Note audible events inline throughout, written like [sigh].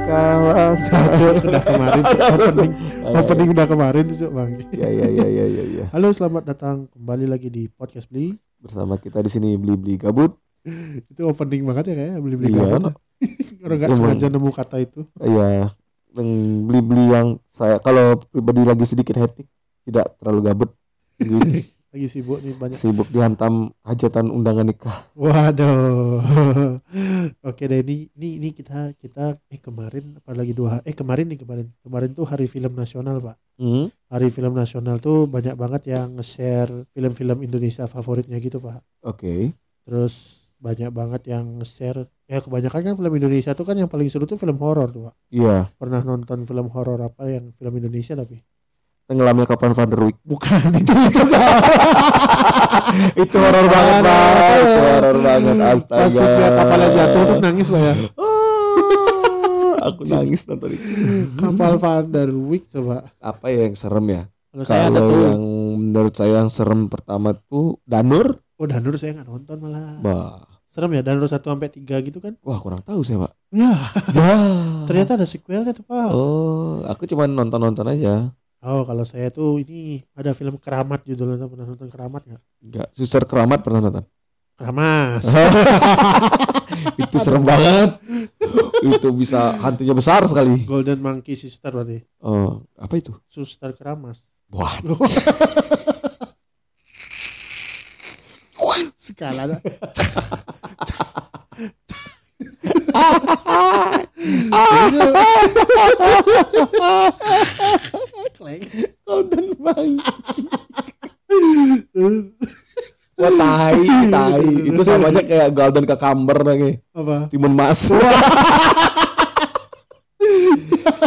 kawasan. [laughs] Cuk, udah kemarin Cuk. [laughs] opening opening udah kemarin tuh Cuk, bang Ya ya ya ya ya ya. halo selamat datang kembali lagi di podcast beli Bersama kita di sini beli-beli gabut. itu opening banget ya kayak beli beli Iya, kapan [laughs] orang nggak sengaja nemu kata itu Iya. Dan beli-beli yang saya kalau pribadi lagi sedikit hektik, tidak terlalu gabut. Lagi sibuk nih banyak Sibuk dihantam hajatan undangan nikah. waduh [laughs] oke deh ini ini ini kita kita eh kemarin apalagi dua eh kemarin nih kemarin kemarin tuh hari film nasional pak Hmm? hari film nasional tuh banyak banget yang nge-share film-film Indonesia favoritnya gitu pak Oke. terus banyak banget yang nge-share ya kebanyakan kan film Indonesia tuh kan yang paling seru tuh film horor tuh pak Iya. pernah nonton film horor apa yang film Indonesia tapi Tenggelamnya kapan Van der Wijk. bukan [laughs] itu itu itu horor banget, Pak. Itu horor banget. Astaga. pas dia kapalnya jatuh tuh nangis pak ya Ah, aku nangis nonton itu. kapal Van der Wijk coba Apa ya yang serem ya? kalau yang menurut saya yang serem pertama tuh Danur. oh Danur saya nggak nonton malah Bah. serem ya Danur 1 sampai tiga gitu kan Wah, kurang tahu saya, Pak. ya Ya. ternyata ada sequelnya tuh pak Oh, aku cuma nonton-nonton aja. Oh kalau saya tuh ini ada film Keramat judulnya pernah nonton Keramat nggak Enggak, Suster Keramat pernah nonton. Keramas [laughs] itu serem banget. itu bisa hantunya besar sekali. Golden Monkey Sister berarti Oh, apa itu? Suster Keramas Wah, [laughs] skala [laughs] Kleng. Golden Monkey. Wah, tai, tai. Itu sama aja kayak Golden Cucumber lagi. apa Timun Mas. [laughs]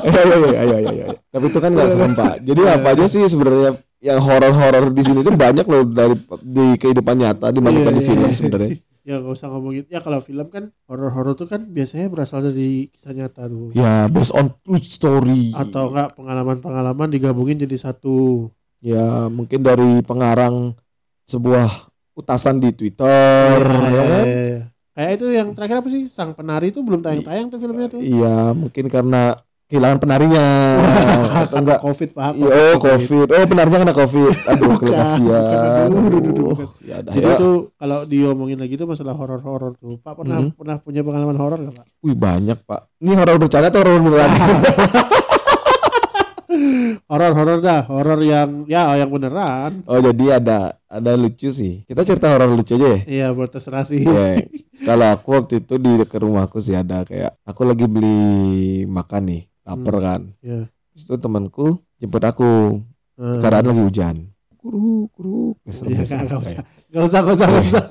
Ayo, ayo, ayo, ayo, ayo. Tapi itu kan nggak serem pak. Jadi apa aja sih sebenarnya yang horor-horor di sini tuh banyak loh dari di kehidupan nyata dibandingkan Iya, di film iya. sebenarnya. Ya gak usah ngomongin ya kalau film kan horor-horor tuh kan biasanya berasal dari kisah nyata tuh Ya, based on true story. atau enggak pengalaman-pengalaman digabungin jadi satu Ya, mungkin dari pengarang sebuah utasan di Twitter. Iya, ya kan? iya, iya. kayak itu yang terakhir apa sih sang penari itu belum tayang-tayang tuh filmnya tuh Iya, mungkin karena kehilangan penarinya. [laughs] Atau enggak covid pak Iya, oh covid. Oh, penarinya kena covid. Aduh, kasihan. Ya, jadi ya. tuh kalau diomongin lagi tuh masalah horor-horor tuh pak pernah Mhm. pernah punya pengalaman horor gak pak Wih, banyak, Pak. Ini horor bercanda atau horor beneran? [laughs] horor-horor dah horor yang ya yang beneran oh, jadi ada ada lucu sih. Kita cerita horor lucu aja ya. iya buat terserah sih Ya, [laughs] Kalau aku waktu itu di dekat rumahku sih ada kayak aku lagi beli makan nih, lapar kan. Iya. Terus itu temanku jemput aku. Eh, Keadaan lagi hujan. Biasa, Iya, biasa. nggak usah. Gak usah, gak usah, gak usah.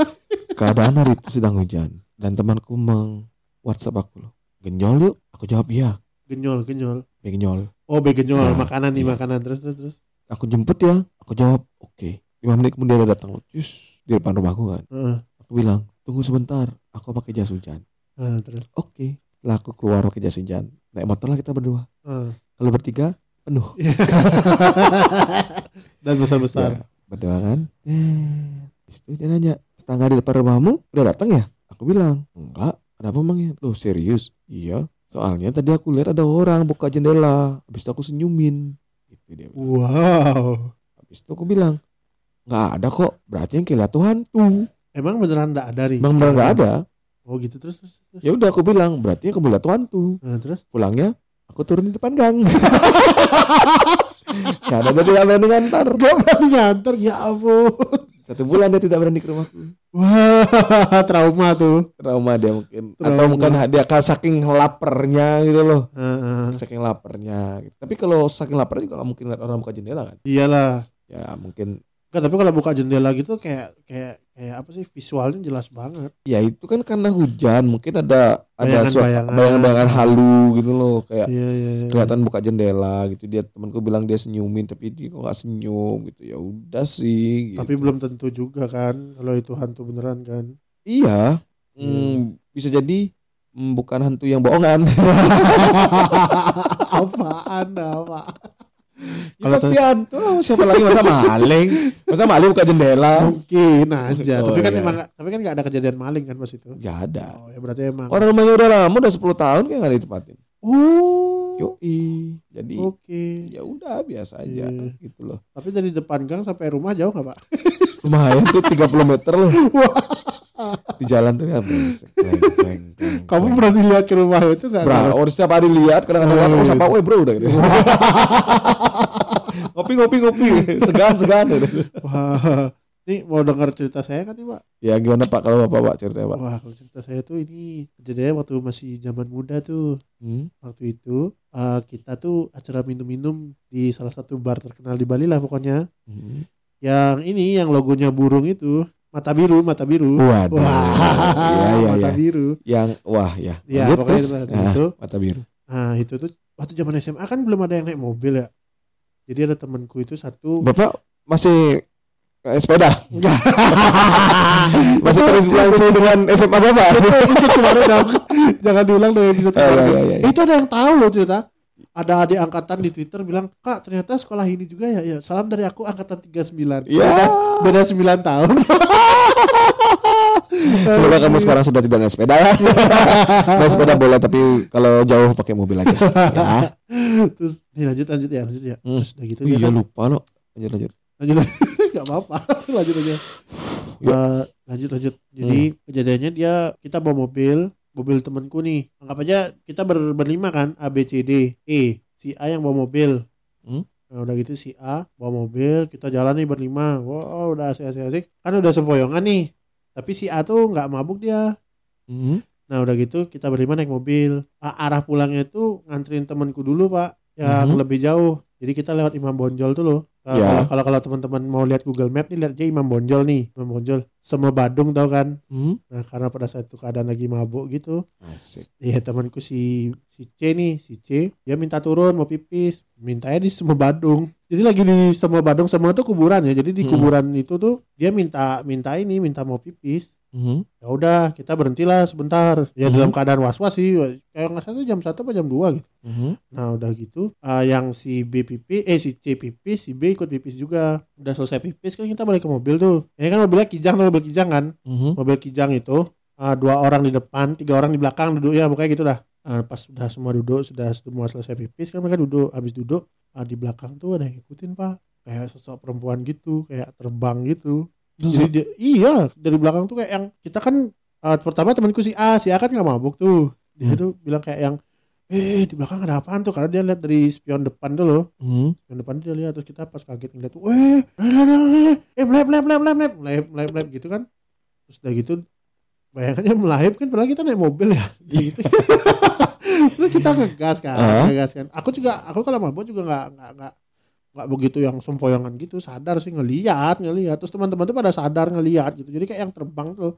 Keadaan hari itu sedang hujan dan temanku meng WhatsApp aku loh. Genyol yuk. Aku jawab iya. Genyol, genyol. Genyol. Oh, be genyol, Nah, makanan nih, iya. makanan terus, terus, terus. Aku jemput ya. Aku jawab oke. Lima menit kemudian dia datang loh. Cus, di depan rumahku kan. Heeh. Aku bilang tunggu sebentar. Aku pakai jas hujan. Ah, terus. Oke. Setelah aku keluar pakai jas hujan. Naik motor lah kita berdua. Ah. Kalau bertiga penuh. [laughs] Dan besar-besar. Ya, berdua kan. Eh, habis itu dia nanya, tetangga di depan rumahmu udah datang ya? Aku bilang, enggak. Ada apa emangnya? Loh serius? Iya. Soalnya tadi aku lihat ada orang buka jendela. Habis itu aku senyumin. Gitu dia. bilang. Wow. Habis itu aku bilang, nggak ada kok. Berarti yang kelihatan tuh hantu. Emang beneran enggak ada? Emang benar nggak ada. Oh, gitu terus, terus. terus. Ya udah aku bilang, berarti yang kebelah tuh hantu. Nah, terus. Pulangnya aku turun di depan gang. [laughs] Karena dia tidak berani ngantar. Gak berani nganter, ya ampun. Satu bulan dia tidak berani ke rumahku. Wah, trauma tuh. trauma dia mungkin Trauma. atau mungkin dia kan saking laparnya gitu loh Heeh. saking laparnya gitu. tapi kalau saking lapar juga mungkin lihat orang buka jendela kan Iyalah. ya mungkin Enggak, tapi kalau buka jendela gitu kayak kayak kayak apa sih visualnya jelas banget. ya itu kan karena hujan mungkin ada ada Bayangan-bayangan. halu gitu loh kayak Iya, iya, iya. kelihatan buka jendela gitu dia temanku bilang dia senyumin tapi dia kok nggak senyum gitu ya udah sih gitu. Tapi belum tentu juga kan kalau itu hantu beneran kan. iya Iya. hmm, bisa jadi mm, bukan hantu yang bohongan [laughs] Apaan apa? Ya Kalau pasti hantu lah, siapa lagi masa maling masa maling buka jendela Mungkin aja. Oh, tapi kan iya. emang tapi kan nggak ada kejadian maling kan pas itu. Gak ada Oh, ya berarti emang orang rumahnya udah lama udah 10 tahun kayak gak ditempatin Oh. Yoi. Jadi Oke. ya udah biasa aja Iya. gitu loh. Tapi dari depan gang sampai rumah jauh nggak pak? Lumayan tuh 30 meter loh. [laughs] Di jalan tuh ya kleng, Kamu pernah dilihat ke rumah itu nggak? Bro, orang setiap hari lihat kadang-kadang iya. sapa we bro udah gitu. [laughs] ngopi ngopi ngopi segan segan Wah. Ini mau dengar cerita saya kan nih pak? ya gimana pak kalau bapak pak ceritanya pak Wah kalau cerita saya tuh ini kejadiannya waktu masih zaman muda tuh. hmm? Waktu itu eh, kita tuh acara minum-minum di salah satu bar terkenal di Bali lah pokoknya. Hmm. Yang ini yang logonya burung itu mata biru mata biru. waduh iya iya mata iya biru. yang wah ya Ya, Lanjut, pokoknya terus? itu. Nah, Itu. mata biru Nah itu tuh waktu zaman SMA kan belum ada yang naik mobil ya. Jadi ada temanku itu satu. bapak masih sepeda [laughs] Enggak. [laughs] masih terinspirasi dengan SMA bapak episode kemarin dong. Jangan diulang dong episode Oh, iya, kemarin. iya, iya. Eh, Itu ada yang tahu loh ternyata. Ada adik angkatan di Twitter bilang, "Kak, ternyata sekolah ini juga ya." Ya, salam dari aku angkatan 39. Ya. Beda, beda 9 tahun. [laughs] semoga kamu sekarang sudah tidak naik sepeda ya [laughs] naik sepeda boleh tapi kalau jauh pakai mobil aja ya [laughs] Terus nih lanjut lanjut ya, lanjut ya. Hmm. Terus udah gitu dia iya kan- lupa loh lanjut lanjut lanjut lanjut nggak apa-apa lanjut aja Ya. Eh, lanjut lanjut jadi kejadiannya dia kita bawa mobil mobil temanku nih anggap aja kita ber, berlima kan A B C D E si A yang bawa mobil Hmm. nah udah gitu si A bawa mobil kita jalan nih berlima wow udah asik asik asik kan udah sempoyongan nih tapi si A tuh nggak mabuk dia Hmm. Nah udah gitu kita berlima naik mobil. A- arah pulangnya itu nganterin temanku dulu pak, yang Mhm. lebih jauh. Jadi kita lewat Imam Bonjol tuh loh. Kalau Ya. kalau kalau teman-teman mau lihat Google Map nih lihat aja Imam Bonjol nih, Imam Bonjol. Semua Badung tau kan? Hmm. Nah karena pada saat itu keadaan lagi mabuk gitu, asik ya temanku si si C nih, si C, dia minta turun mau pipis, mintanya di semua Badung. Jadi lagi di semua Badung semua tuh kuburan ya. Jadi di Hmm. kuburan itu tuh dia minta minta ini, minta mau pipis Hmm. ya udah kita berhentilah sebentar. Ya Mhm. dalam keadaan was was sih kayak nggak salah jam satu apa jam 2 gitu. Hmm. nah udah gitu eh, yang si B pipi eh si C pipis si B ikut pipis juga. Udah selesai pipis kan kita balik ke mobil tuh. Ini kan mobilnya kijang tuh, mobil kijang kan? Hmm. mobil kijang itu eh, dua orang di depan tiga orang di belakang duduk ya pokoknya gitu dah. Eh, pas sudah semua duduk sudah semua selesai pipis kan mereka duduk. Habis duduk eh, di belakang tuh ada yang ngikutin pak. Kayak sosok perempuan gitu kayak terbang gitu jadi dia, iya dari belakang tuh kayak yang kita kan eh, pertama temanku si A, si A kan nggak mabuk tuh. Dia Hmm. tuh bilang kayak yang eh di belakang ada apaan tuh karena dia lihat dari spion depan tuh loh. Hmm. Spion depan dia lihat terus kita pas kaget ngeliat tuh, "Eh, eh, melep melep melep melep melep melep melep melep gitu kan." Terus udah gitu bayangannya melahip kan padahal kita naik mobil ya. [laughs] gitu. [laughs] terus kita ngegas kan, Ah. ngegas kan. Aku juga aku kalau mabuk juga nggak nggak nggak nggak begitu yang sempoyongan gitu sadar sih ngelihat ngelihat terus teman-teman tuh pada sadar ngelihat gitu. Jadi kayak yang terbang tuh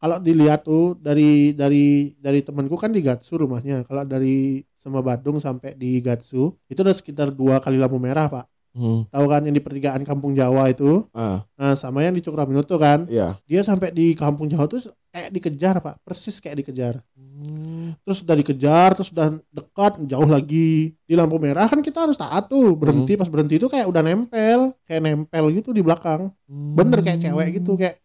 kalau dilihat tuh dari dari dari temanku kan di Gatsu rumahnya. Kalau dari Semua Badung sampai di Gatsu itu udah sekitar dua kali lampu merah pak Hmm. tahu kan yang di pertigaan Kampung Jawa itu? Ah, nah sama yang di Cokraminoto kan? Iya. dia sampai di Kampung Jawa tuh kayak dikejar pak. Persis kayak dikejar. Hmm. terus udah dikejar terus udah dekat jauh lagi. Di lampu merah kan kita harus taat tuh. Berhenti pas berhenti itu kayak udah nempel. Kayak nempel gitu di belakang. Bener kayak cewek gitu kayak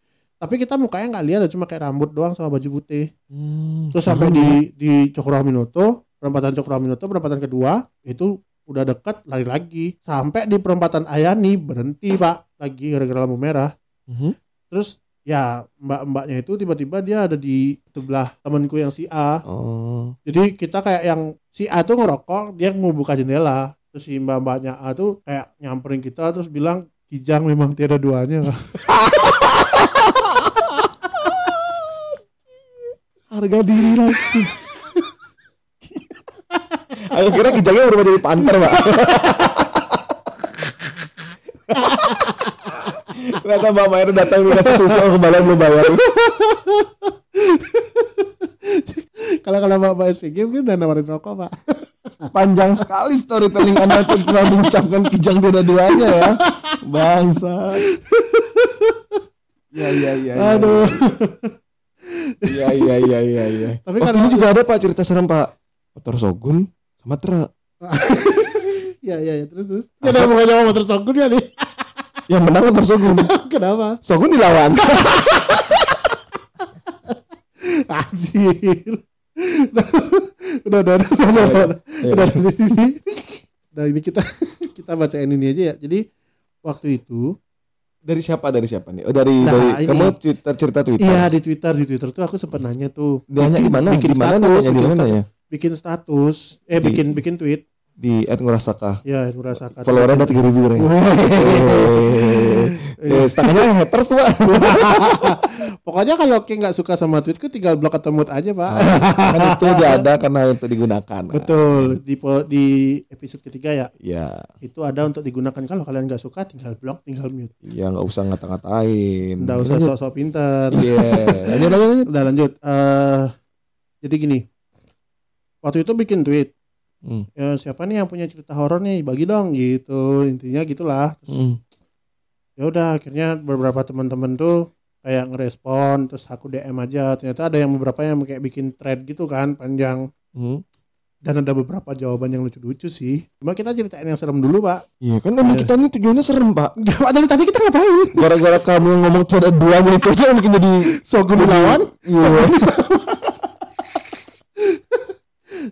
tapi kita mukanya nggak lihat cuma kayak rambut doang sama baju putih. Hmm. terus sampai di di Cokroaminoto perempatan Cokroaminoto perempatan kedua itu udah dekat lari lagi sampai di perempatan Ayani berhenti pak lagi gara-gara lampu merah Hmm. terus ya mbak-mbaknya itu tiba-tiba dia ada di sebelah temanku yang si A Oh. jadi kita kayak yang si A tuh ngerokok, dia mau buka jendela. Terus si mbak-mbaknya A tuh kayak nyamperin kita terus bilang kijang memang tiada duanya. [laughs] Harga diri lagi. Aku kira kijangnya berubah jadi panter, Pak. Ternyata Mbak Mayer datang dikasih susu kembali belum bayar. Kalau kalau mbak mbak SPG mungkin udah nawarin rokok pak. Panjang sekali storytelling Anda setelah mengucapkan kijang tiada duanya ya. Bangsa. Ya ya ya. ya. Aduh. Iya iya iya iya iya. Tapi Waktu karena ini juga ada Pak cerita serem Pak. Motor Sogun sama truk. [laughs] ya ya ya terus terus. Ya ada bukan sama motor sokun ya nih. Yang menang motor Sogun. [laughs] Kenapa? Sogun dilawan. [laughs] Anjir. udah udah udah udah udah, udah, Iya. udah, udah, ini nah ini kita kita bacain ini aja ya jadi waktu itu Dari siapa? Dari siapa nih? Oh dari Nah, dari ini. kamu Twitter cerita Twitter. iya di twitter di twitter tuh aku sempat nanya tuh Nanya di mana? bikin Di mana status, nanya di mana status. Bikin status eh Di- bikin bikin tweet Di Ed Ngurasaka. ya ngerasakan Followernya udah tiga ribu orang. Eh, setengahnya [laughs] haters tuh pak. [laughs] Pokoknya kalau King nggak suka sama tweetku tinggal blok atau mute aja pak. kan itu udah ada karena untuk digunakan. [laughs] Betul di di episode ketiga ya Ya, itu ada untuk digunakan kalau kalian nggak suka tinggal blok tinggal mute. ya nggak usah ngata-ngatain. Nggak usah sok-sok pinter. Iya, lanjut lanjut. lanjut. Udah lanjut. Eh jadi gini, waktu itu bikin tweet. Hmm. Ya, siapa nih yang punya cerita horor nih bagi dong gitu intinya gitulah Terus, Hmm. ya udah akhirnya beberapa teman-teman tuh kayak ngerespon terus aku DM aja ternyata ada yang beberapa yang kayak bikin thread gitu kan panjang Hmm. dan ada beberapa jawaban yang lucu-lucu sih cuma kita ceritain yang serem dulu pak Iya kan emang Iya. kita ini tujuannya serem pak. [laughs] Gak dari tadi kita ngapain Gara-gara kamu ngomong ada duanya itu aja yang bikin jadi [laughs] Sogun lawan Iya. [laughs]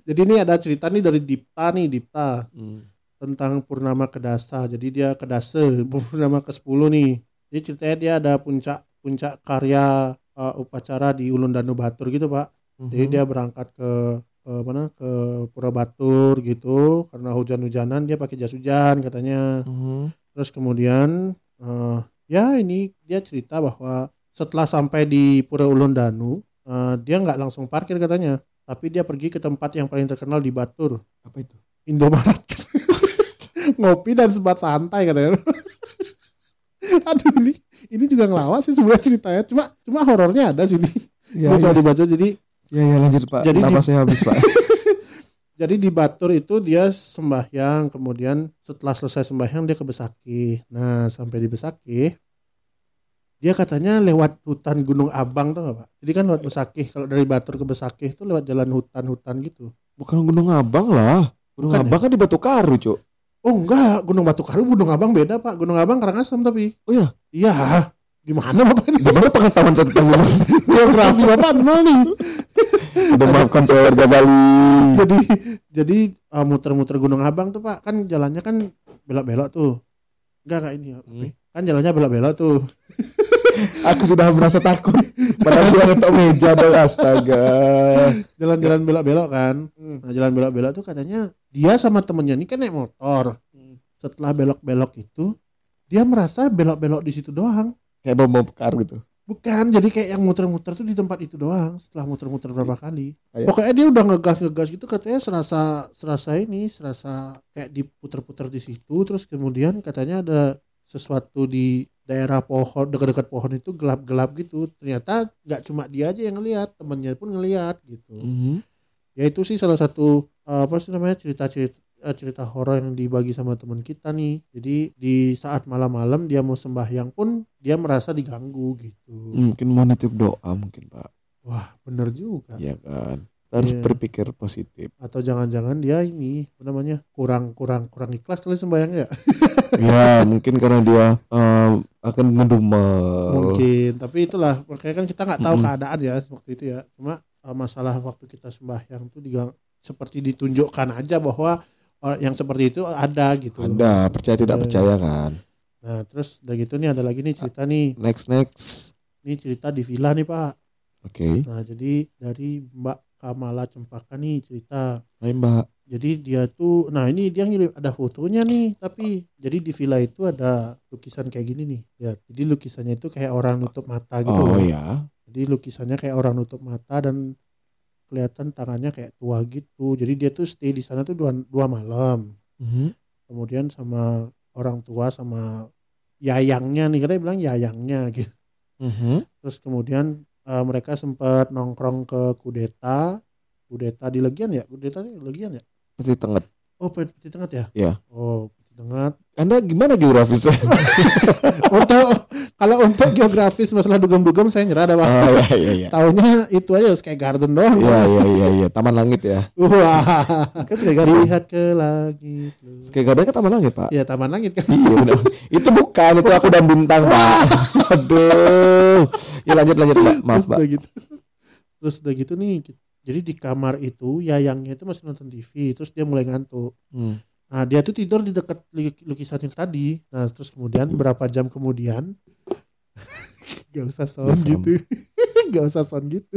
jadi ini ada cerita nih dari Dipta nih Dipta Hmm. tentang Purnama Kedasa jadi dia Kedase [laughs] Purnama ke 10 nih jadi ceritanya dia ada puncak puncak karya uh, upacara di Ulun Danu Batur gitu pak Jadi Hmm. dia berangkat ke, ke mana ke Pura Batur gitu karena hujan-hujanan dia pakai jas hujan katanya. Hmm. Terus kemudian eh, ya ini dia cerita bahwa setelah sampai di Pura Ulun Danu eh, dia nggak langsung parkir katanya, tapi dia pergi ke tempat yang paling terkenal di Batur, Apa itu? Indomaret. [laughs] Ngopi dan sebat santai katanya. [laughs] Aduh ini ini juga ngelawas sih sebenarnya ceritanya. Cuma cuma horornya ada sini. Ya, kalau ya, dibaca jadi ya, ya lanjut pak. Jadi Kenapa di- saya habis pak? [laughs] Jadi di Batur itu dia sembahyang, kemudian setelah selesai sembahyang dia ke Besakih. Nah sampai di Besakih, dia katanya lewat hutan Gunung Abang tuh nggak pak? Jadi kan lewat Besakih, kalau dari Batur ke Besakih itu lewat jalan hutan-hutan gitu. Bukan Gunung Abang lah. Gunung Bukan Abang kan di Batu Karu cuk. Oh enggak, Gunung Batu Karu, Gunung Abang beda pak. Gunung Abang Karangasem tapi. Oh iya? Iya, gimana bapak ini? [laughs] Gimana pengetahuan saya tentang? [laughs] Geografi bapak nol nih. [laughs] Udah maafkan saya warga Bali. Jadi jadi uh, muter-muter Gunung Abang tuh pak, kan jalannya kan belok-belok tuh. Enggak enggak ini. Hmm. ya? Kan jalannya belok-belok tuh. Aku sudah merasa takut. Padahal dia ngetok meja dong astaga. jalan-jalan belok-belok kan. Nah, jalan belok-belok tuh katanya dia sama temennya ini kan naik motor. Setelah belok-belok itu dia merasa belok-belok di situ doang. Kayak bom bom kar gitu. Bukan, jadi kayak yang muter-muter tuh di tempat itu doang. Setelah muter-muter berapa kali. Kayak- Pokoknya dia udah ngegas-ngegas gitu katanya serasa serasa ini, serasa kayak diputer-puter di situ. Terus kemudian katanya ada sesuatu di daerah pohon dekat-dekat pohon itu gelap-gelap gitu. Ternyata nggak cuma dia aja yang ngelihat, temennya pun ngelihat gitu. Mhm. ya itu sih salah satu eh, apa sih namanya cerita-cerita eh, cerita horor yang dibagi sama teman kita nih jadi di saat malam-malam dia mau sembahyang pun dia merasa diganggu gitu Mungkin mau nitip doa mungkin pak. wah bener juga Iya kan. Harus Iya. berpikir positif. atau jangan-jangan dia ini namanya kurang kurang kurang ikhlas kali sembahyangnya ya [laughs] ya mungkin karena dia em, akan ngedumel. mungkin tapi itulah makanya kan kita nggak tahu Mm-mm. keadaan ya waktu itu ya cuma eh, masalah waktu kita sembahyang tuh digang seperti ditunjukkan aja bahwa yang seperti itu ada gitu Ada percaya tidak Iya. percaya kan. Nah, terus udah gitu nih ada lagi nih cerita nih. Next next. Ini cerita di villa nih, Pak. Oke. Nah, jadi dari Mbak Kamala Cempaka nih cerita. Hai mbak. Jadi dia tuh nah ini dia ngirim ada fotonya nih, tapi jadi di villa itu ada lukisan kayak gini nih. Ya, jadi lukisannya itu kayak orang nutup mata gitu Oh loh. ya. Jadi lukisannya kayak orang nutup mata dan kelihatan tangannya kayak tua gitu. Jadi dia tuh stay di sana tuh dua, dua malam. Mhm. kemudian sama orang tua sama yayangnya nih karena dia bilang yayangnya gitu Mhm. terus kemudian eh, mereka sempat nongkrong ke kudeta kudeta di Legian ya kudeta di Legian ya Peti tengah. oh Peti Tengah ya Iya. oh Tengah Anda gimana geografisnya? [laughs] untuk kalau untuk geografis masalah dugem-dugem saya nyerah dah pak oh iya iya iya. taunya itu aja kayak garden doang Iya iya iya iya. Taman Langit ya. wah Kan Sky Garden. lihat ke langit lu. Sky Garden kan Taman Langit pak. ya taman langit kan Iya benar. itu bukan, itu aku dan bintang pak. [laughs] Aduh. Ya lanjut lanjut mbak. Maaf terus mbak. udah gitu terus udah gitu nih jadi di kamar itu yayangnya itu masih nonton TV terus dia mulai ngantuk Hmm. Nah dia tuh tidur di dekat lukisan yang tadi. Nah terus kemudian berapa jam kemudian [laughs] gak usah son Gak gitu. [laughs] Gak usah son gitu.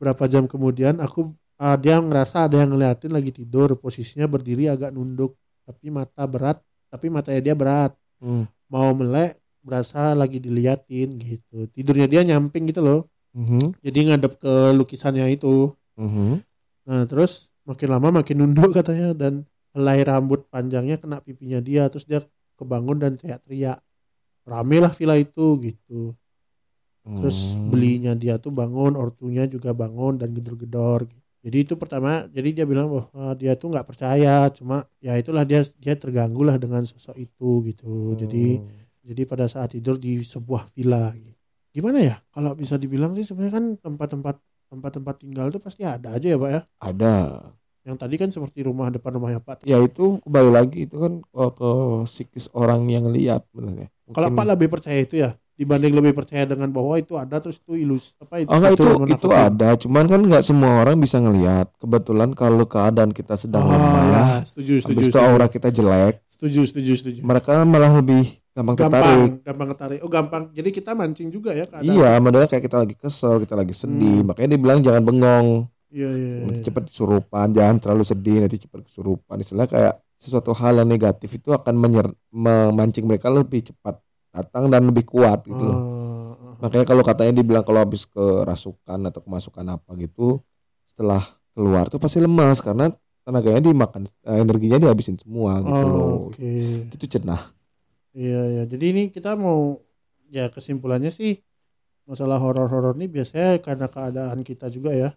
Berapa jam kemudian aku ah, dia ngerasa ada yang ngeliatin lagi tidur posisinya berdiri agak nunduk tapi mata berat tapi matanya dia berat. Hmm. mau melek berasa lagi diliatin gitu. Tidurnya dia nyamping gitu loh. Mhm. jadi ngadep ke lukisannya itu. Mhm. nah terus makin lama makin nunduk katanya dan helai rambut panjangnya kena pipinya dia terus dia kebangun dan teriak-teriak rame lah villa itu gitu. Terus Hmm. belinya dia tuh bangun ortunya juga bangun dan gedor-gedor. Jadi itu pertama jadi dia bilang bahwa dia tuh nggak percaya cuma ya itulah dia dia terganggu lah dengan sosok itu gitu. Jadi Hmm. jadi pada saat tidur di sebuah villa gimana ya? Kalau bisa dibilang sih sebenarnya kan tempat-tempat tempat-tempat tinggal tuh pasti ada aja ya pak ya? Ada yang tadi kan seperti rumah depan rumahnya pak ya itu kembali lagi itu kan ke, ke psikis orang yang lihat benar ya kalau pak lebih percaya itu ya dibanding lebih percaya dengan bahwa itu ada terus itu ilus apa itu Oh enggak itu itu ada, cuman kan nggak semua orang bisa ngelihat. Kebetulan kalau keadaan kita sedang oh, lemah, ya setuju setuju habis itu setuju. aura kita jelek, setuju setuju setuju. Mereka malah lebih gampang tertarik. gampang gampang ketarik oh gampang. Jadi kita mancing juga ya keadaan. Iya, modalnya kayak kita lagi kesel, kita lagi sedih, Hmm. makanya dibilang jangan bengong, iya iya, iya. nanti cepat kesurupan, jangan terlalu sedih, nanti cepat kesurupan. Istilah kayak sesuatu hal yang negatif itu akan menyer, memancing mereka lebih cepat datang dan lebih kuat gitu loh. Oh, Makanya kalau katanya dibilang kalau habis kerasukan atau kemasukan apa gitu, setelah keluar tuh pasti lemas karena tenaganya dimakan, eh, energinya dihabisin semua gitu oh, loh. oke Itu cenah. Iya ya. Jadi ini kita mau ya kesimpulannya sih masalah horor-horor ini biasanya karena keadaan kita juga ya.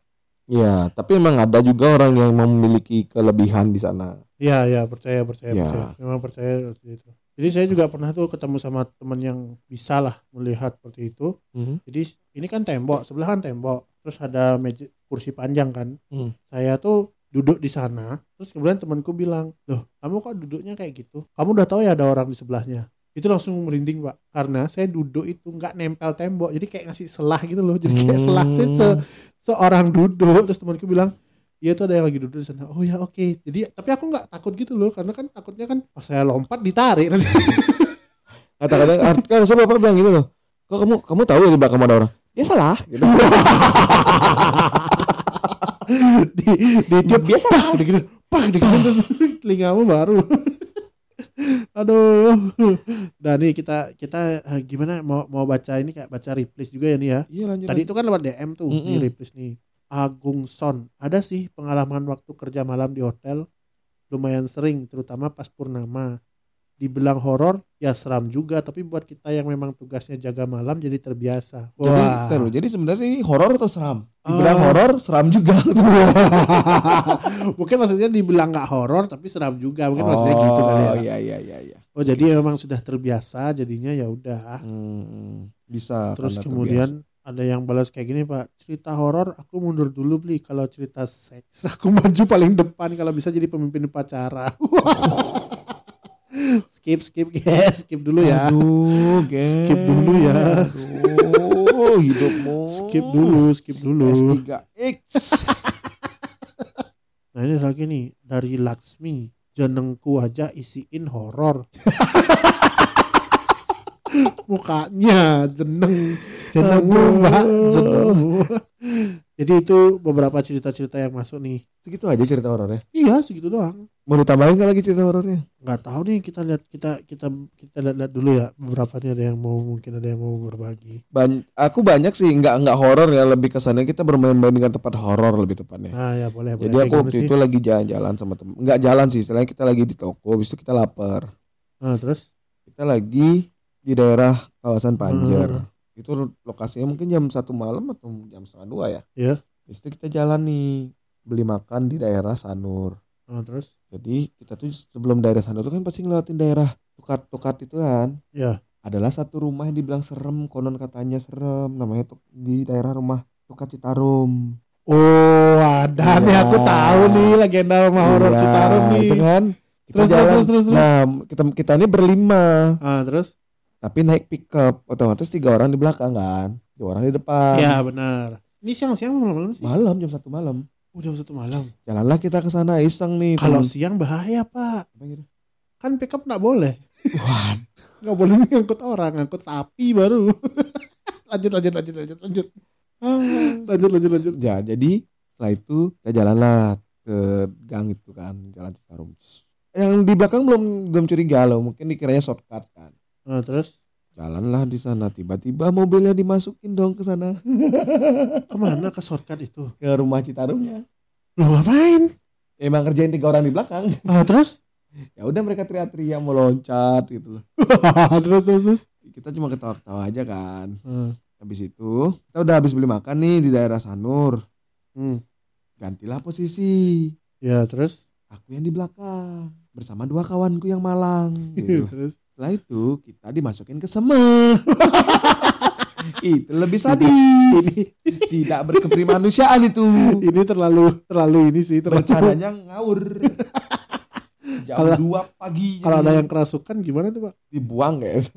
Iya, tapi emang ada juga orang yang memiliki kelebihan di sana. Iya ya percaya percaya Ya. percaya. Memang percaya seperti itu. Jadi saya juga pernah tuh ketemu sama teman yang bisa lah melihat seperti itu. Jadi ini kan tembok, sebelah kan tembok. Terus ada meja kursi panjang kan. Hmm. Saya tuh duduk di sana. Terus kemudian temanku bilang, loh kamu kok duduknya kayak gitu? Kamu udah tahu ya ada orang di sebelahnya. Itu langsung merinding pak. Karena saya duduk itu nggak nempel tembok. Jadi kayak ngasih selah gitu loh. Jadi kayak selah sih se- seorang duduk. Terus temanku bilang, Iya tuh ada yang lagi duduk di sana. Oh ya oke. Jadi tapi aku nggak takut gitu loh, karena kan takutnya kan pas saya lompat ditarik nanti. [laughs] Kata-kata art- kan saya bapak bilang gitu loh. Kok kamu kamu tahu ya di belakang ada orang? Ya salah. [laughs] Gitu. di di tiap Biasa pak gede pak gede terus [laughs] telingamu baru aduh. Nah nih kita kita eh, gimana? Mau mau baca ini kayak baca replays juga ya nih ya? Iya lanjut. tadi itu kan lewat DM tuh Mm-mm. di replays nih. Agung Son ada sih pengalaman waktu kerja malam di hotel? Lumayan sering terutama pas purnama dibilang horor ya seram juga tapi buat kita yang memang tugasnya jaga malam jadi terbiasa Jadi, Wah. ntar dulu, jadi sebenarnya ini horor atau seram? Dibilang Ah. horor, seram juga. [laughs] mungkin maksudnya dibilang nggak horor tapi seram juga mungkin maksudnya gitu kali ya. Oh iya iya iya iya. Oh jadi memang sudah terbiasa jadinya ya udah. Hmm, bisa. Terus kemudian ada yang balas kayak gini pak cerita horor aku mundur dulu beli kalau cerita seks [laughs] aku maju paling depan kalau bisa jadi pemimpin upacara. [laughs] skip skip guys skip dulu ya. Aduh, Gen. Skip dulu ya. Aduh, hidupmu. Skip dulu skip dulu. S3X. [laughs] Nah ini lagi nih dari Laksmi jenengku aja isiin horor. [laughs] Mukanya jeneng jenengmu mbak jenengmu. Jadi itu beberapa cerita-cerita yang masuk nih. Segitu aja cerita horornya. Iya segitu doang. Mau ditambahin nggak lagi cerita horornya? Nggak tahu nih kita lihat kita kita kita lihat-lihat dulu ya beberapa nih ada yang mau mungkin ada yang mau berbagi. Ban aku banyak sih nggak nggak horor ya lebih kesannya kita bermain-main dengan tempat horor lebih tepatnya. Ah ya boleh boleh. Jadi Kayak aku waktu sih? itu lagi jalan-jalan sama temen nggak jalan sih, istilahnya kita lagi di toko, habis itu kita lapar. Ah, terus Kita lagi di daerah kawasan Panjer. Hmm. Itu lokasinya mungkin jam satu malam atau jam setengah dua ya. Iya. Itu kita jalan nih beli makan di daerah Sanur. ah, terus Jadi kita tuh sebelum daerah Sanur tuh kan pasti ngelewatin daerah tukat-tukat itu kan. ya Adalah satu rumah yang dibilang serem, konon katanya serem, namanya tuh di daerah rumah Tukat Citarum. Oh ada nih Iya. aku tahu nih legenda rumah horor Iya, Citarum nih. Itu kan. Kita Terus, terus, jalan. terus, terus, terus. Nah, kita kita ini berlima, Ah terus? Tapi naik pickup. Otomatis tiga orang di belakang kan, dua orang di depan. Iya benar. Ini siang-siang malam-malam sih. Malam jam satu malam. Udah satu malam. Jalanlah kita ke sana iseng nih. Kalau siang bahaya pak. Apa gitu? Kan pickup nggak boleh. Wah, [laughs] Nggak boleh ngangkut orang, ngangkut sapi baru. [laughs] lanjut, lanjut, lanjut, lanjut, lanjut. Lanjut, lanjut, lanjut. ya jadi setelah itu kita jalanlah ke gang itu kan, jalan Citarum. Yang di belakang belum belum curiga loh, mungkin dikiranya shortcut kan. Nah, terus Jalanlah di sana, tiba-tiba mobilnya dimasukin dong ke sana [laughs] ke mana ke shortcut itu? ke rumah Citarumnya. Lu ngapain? Emang kerjain tiga orang di belakang. Ah, terus? [laughs] Ya udah mereka teriak-teriak mau loncat gitu loh. [laughs] terus, terus, terus. Kita cuma ketawa-ketawa aja kan. Hmm. Habis itu kita udah habis beli makan nih di daerah Sanur. Hmm. Gantilah posisi. Ya, terus? Aku yang di belakang bersama dua kawanku yang malang. [laughs] Gitu. terus? Setelah itu kita dimasukin ke semeh. [laughs] itu lebih sadis. Ini- Tidak berkeprimanusiaan itu. [laughs] Ini terlalu, terlalu ini sih. Terlalu, Bercandanya ngawur. Jam Kalau- 2 pagi. kalau ada yang kerasukan gimana tuh, Pak? dibuang kayak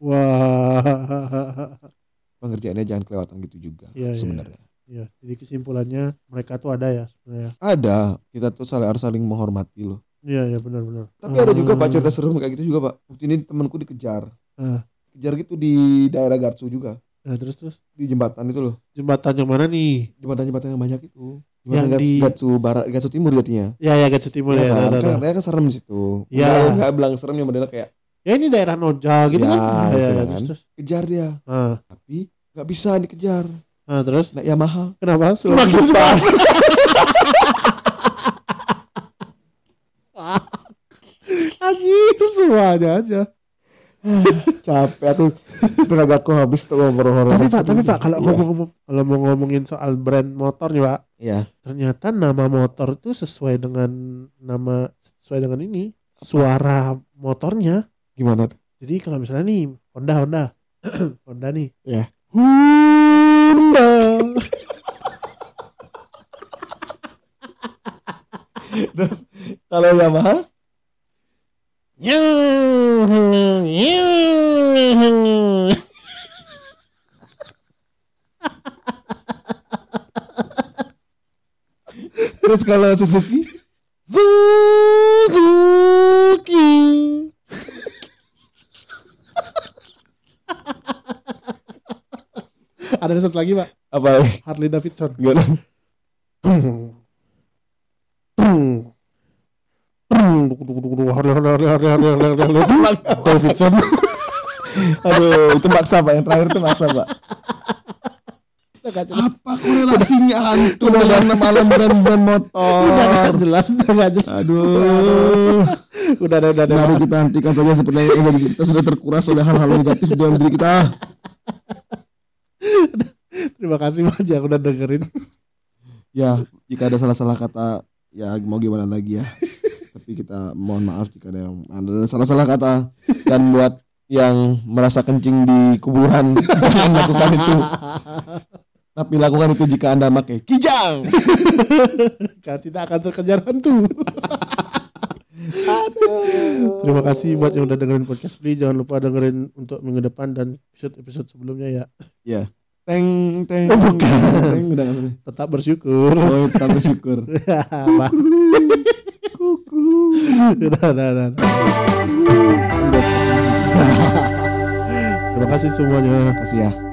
Wah. pengerjaannya jangan kelewatan gitu juga iya. sebenarnya. Ya, jadi kesimpulannya mereka tuh ada ya sebenarnya. Ada, kita tuh saling harus saling menghormati loh. Iya, iya benar-benar. Tapi ada juga pak Ah. cerita serem kayak gitu juga pak. Waktu ini temanku dikejar. Ah. Kejar gitu di daerah Gatsu juga. Nah, terus terus Di jembatan itu loh. jembatan yang mana nih? Jembatan-jembatan yang banyak itu. Yang Jembatan Gatsu, di- Gatsu barat, Gatsu timur jadinya. Ya, ya Gatsu Timur ya. Iya kan? dah, Kan katanya kan serem di situ. Iya. Enggak, bilang serem yang modelnya kayak Ya ini daerah Noja gitu Ya, kan? itu ya, terus, terus. kejar dia. Ah, Tapi nggak bisa dikejar. Ah, terus Naik Yamaha. kenapa? Semakin depan. [laughs] Anjir semuanya aja. [sighs] Capek aku. Tenagaku habis tuh ngobrol Tapi Pak, tapi Pak kalau Iya. ngomong kalau mau ngomongin soal brand motor nih Pak, Iya. ternyata nama motor itu sesuai dengan nama sesuai dengan ini suara motornya. Gimana tuh? Jadi kalau misalnya nih Honda Honda [clears throat] Honda nih. Ya. Honda. Terus kalau Yamaha Terus kalau Suzuki Suzuki. Ada satu lagi Pak, apa? Harley Davidson. Gimana? Davidson. Aduh, itu maksa pak. Yang terakhir itu maksa pak. Apa korelasinya hantu dengan malam dan motor? Udah gak jelas, udah gak jelas. Aduh. Udah, udah, udah, udah. Mari kita hentikan saja sepertinya energi kita sudah terkuras oleh hal-hal negatif dalam diri kita. Terima kasih Mas yang udah dengerin. Ya, jika ada salah-salah kata, ya mau gimana lagi ya. Tapi kita mohon maaf jika ada yang ada salah-salah kata dan buat yang merasa kencing di kuburan [laughs] jangan lakukan itu. Tapi lakukan itu jika anda pakai kijang. [laughs] Karena tidak akan terkejar hantu. [laughs] Terima kasih buat yang udah dengerin podcast Beli. Jangan lupa dengerin untuk minggu depan dan episode-episode sebelumnya ya. Teng teng. Oh, bukan. Teng udah. Tetap bersyukur. Oh, tetap bersyukur. [laughs] Bah, Kuku. udah, udah, udah. [laughs] Terima kasih semuanya. Kasih ya.